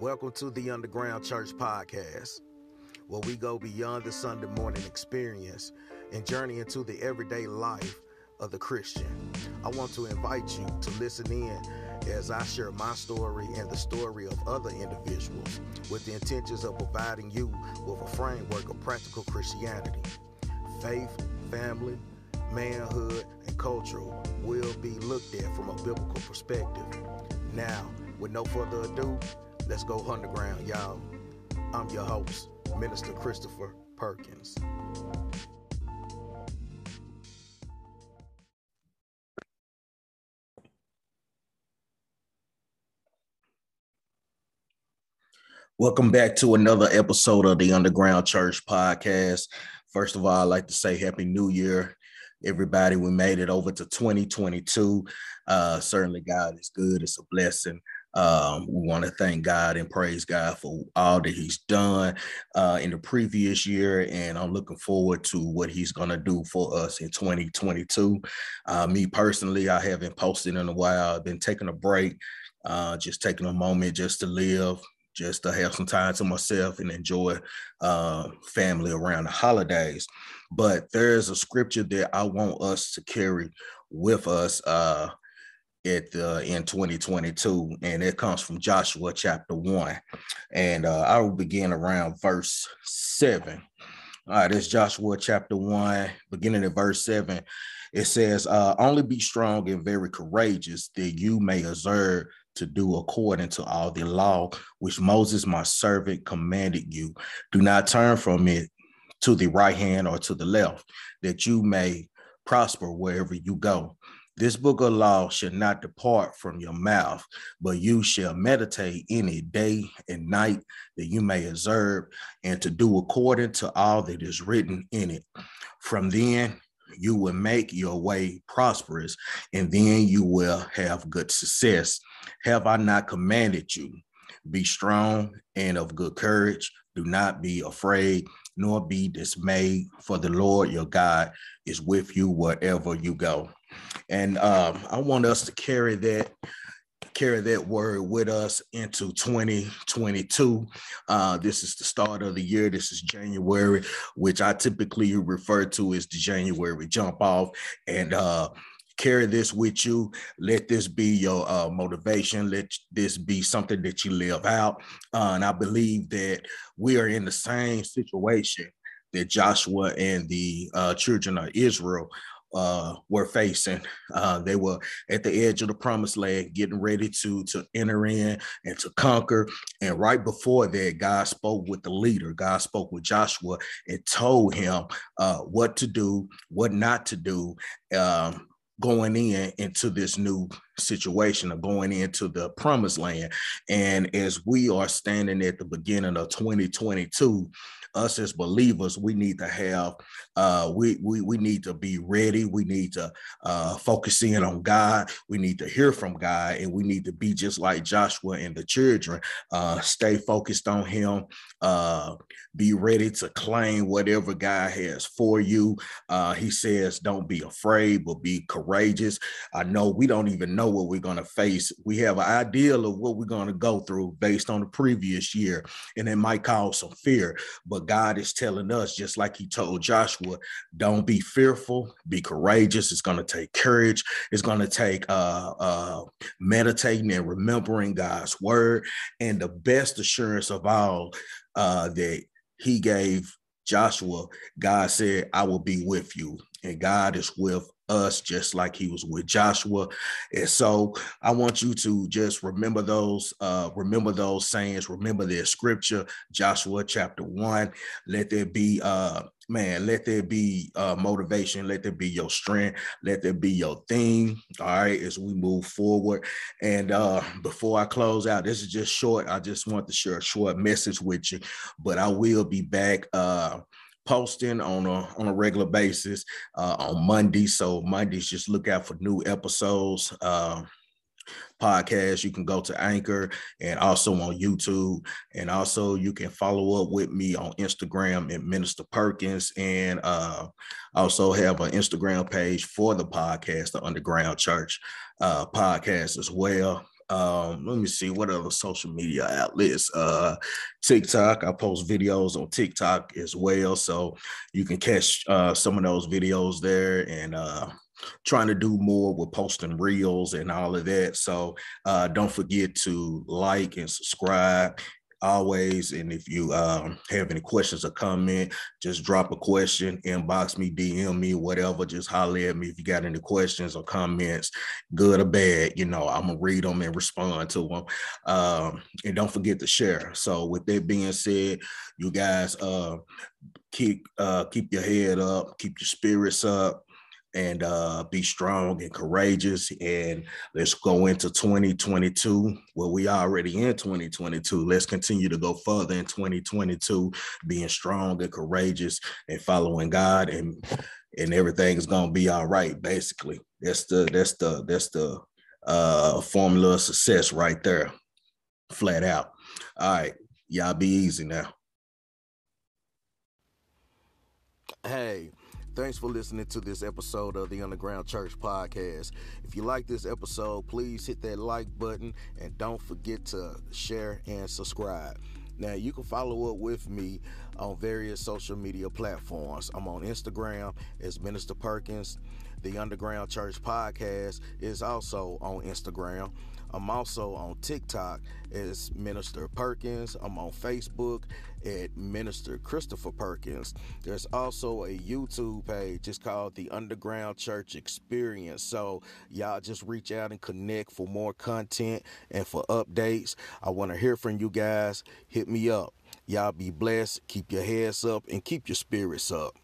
Welcome to the Underground Church Podcast, where we go beyond the Sunday morning experience and journey into the everyday life of the Christian. I want to invite you to listen in as I share my story and the story of other individuals with the intentions of providing you with a framework of practical Christianity. Faith, family, manhood, and culture will be looked at from a biblical perspective. Now, with no further ado, let's go underground, y'all. I'm your host, Minister Christopher Perkins. Welcome back to another episode of the Underground Church Podcast. First of all, I'd like to say Happy New Year, everybody. We made it over to 2022. Uh, certainly, God is good. It's a blessing. Um, we want to thank God and praise God for all that He's done uh, in the previous year, and I'm looking forward to what He's going to do for us in 2022. Uh, me personally, I haven't posted in a while. I've been taking a break, uh, just taking a moment just to live, just to have some time to myself and enjoy uh, family around the holidays. But there's a scripture that I want us to carry with us uh, at the, in 2022, and it comes from Joshua chapter one, and uh, I will begin around verse seven. All right, it's Joshua chapter one, beginning at verse seven. It says, uh, "Only be strong and very courageous, that you may observe to do according to all the law which Moses, my servant, commanded you. Do not turn from it to the right hand or to the left, that you may prosper wherever you go. This book of law shall not depart from your mouth, but you shall meditate in it day and night, that you may observe and to do according to all that is written in it. From then you will make your way prosperous, and then you will have good success. Have I not commanded you? Be strong and of good courage. Do not be afraid, nor be dismayed, for the Lord your God is with you wherever you go. And um, I want us to carry that carry that word with us into 2022. Uh, this is the start of the year. This is January, which I typically refer to as the January jump off. And uh, carry this with you. Let this be your uh, motivation. Let this be something that you live out. Uh, and I believe that we are in the same situation that Joshua and the uh, children of Israel uh, were facing. Uh, they were at the edge of the promised land, getting ready to to enter in and to conquer. And right before that, God spoke with the leader. God spoke with Joshua and told him uh, what to do, what not to do. Um, going in into this new situation of going into the promised land and as we are standing at the beginning of 2022 us as believers, we need to have, uh, we, we, we need to be ready. We need to uh, focus in on God. We need to hear from God and we need to be just like Joshua and the children, uh, stay focused on him, uh, be ready to claim whatever God has for you. Uh, he says, don't be afraid, but be courageous. I know we don't even know what we're going to face. We have an idea of what we're going to go through based on the previous year, and it might cause some fear, but God is telling us, just like He told Joshua, don't be fearful, be courageous. It's going to take courage. It's going to take uh, uh, meditating and remembering God's word. And the best assurance of all uh, that He gave Joshua, God said, I will be with you. And God is with us just like he was with Joshua. And so I want you to just remember those, uh, remember those sayings, remember their scripture, Joshua chapter one. Let there be uh man, let there be uh motivation, let there be your strength, let there be your theme. All right, as we move forward. And uh before I close out, this is just short. I just want to share a short message with you, but I will be back uh posting on a on a regular basis uh, on Monday. So Mondays, just look out for new episodes. Uh, podcast you can go to anchor and also on youtube and also you can follow up with me on instagram at minister perkins and uh, also have an instagram page for the podcast the underground church uh, podcast as well Um, let me see what other social media outlets. Uh, TikTok. I post videos on TikTok as well, so you can catch uh, some of those videos there. And uh, trying to do more with posting reels and all of that. So uh, don't forget to like and subscribe always. And if you um, have any questions or comment, just drop a question, inbox me, DM me, whatever. Just holler at me if you got any questions or comments, good or bad. You know, I'm gonna read them and respond to them. Um, and don't forget to share. So with that being said, you guys uh, keep uh, keep your head up, keep your spirits up and uh, be strong and courageous. And let's go into 2022. Well, we already in 2022. Let's continue to go further in 2022, being strong and courageous and following God, and and everything is gonna be all right. Basically, that's the that's the that's the uh, formula of success right there, flat out. All right, y'all be easy now. Hey. Thanks for listening to this episode of the Underground Church Podcast. If you like this episode, please hit that like button and don't forget to share and subscribe. Now, you can follow up with me on various social media platforms. I'm on Instagram as Minister Perkins. The Underground Church Podcast is also on Instagram. I'm also on TikTok as Minister Perkins. I'm on Facebook at Minister Christopher Perkins. There's also a YouTube page. It's called the Underground Church Experience. So y'all just reach out and connect for more content and for updates. I want to hear from you guys. Hit me up. Y'all be blessed. Keep your heads up and keep your spirits up.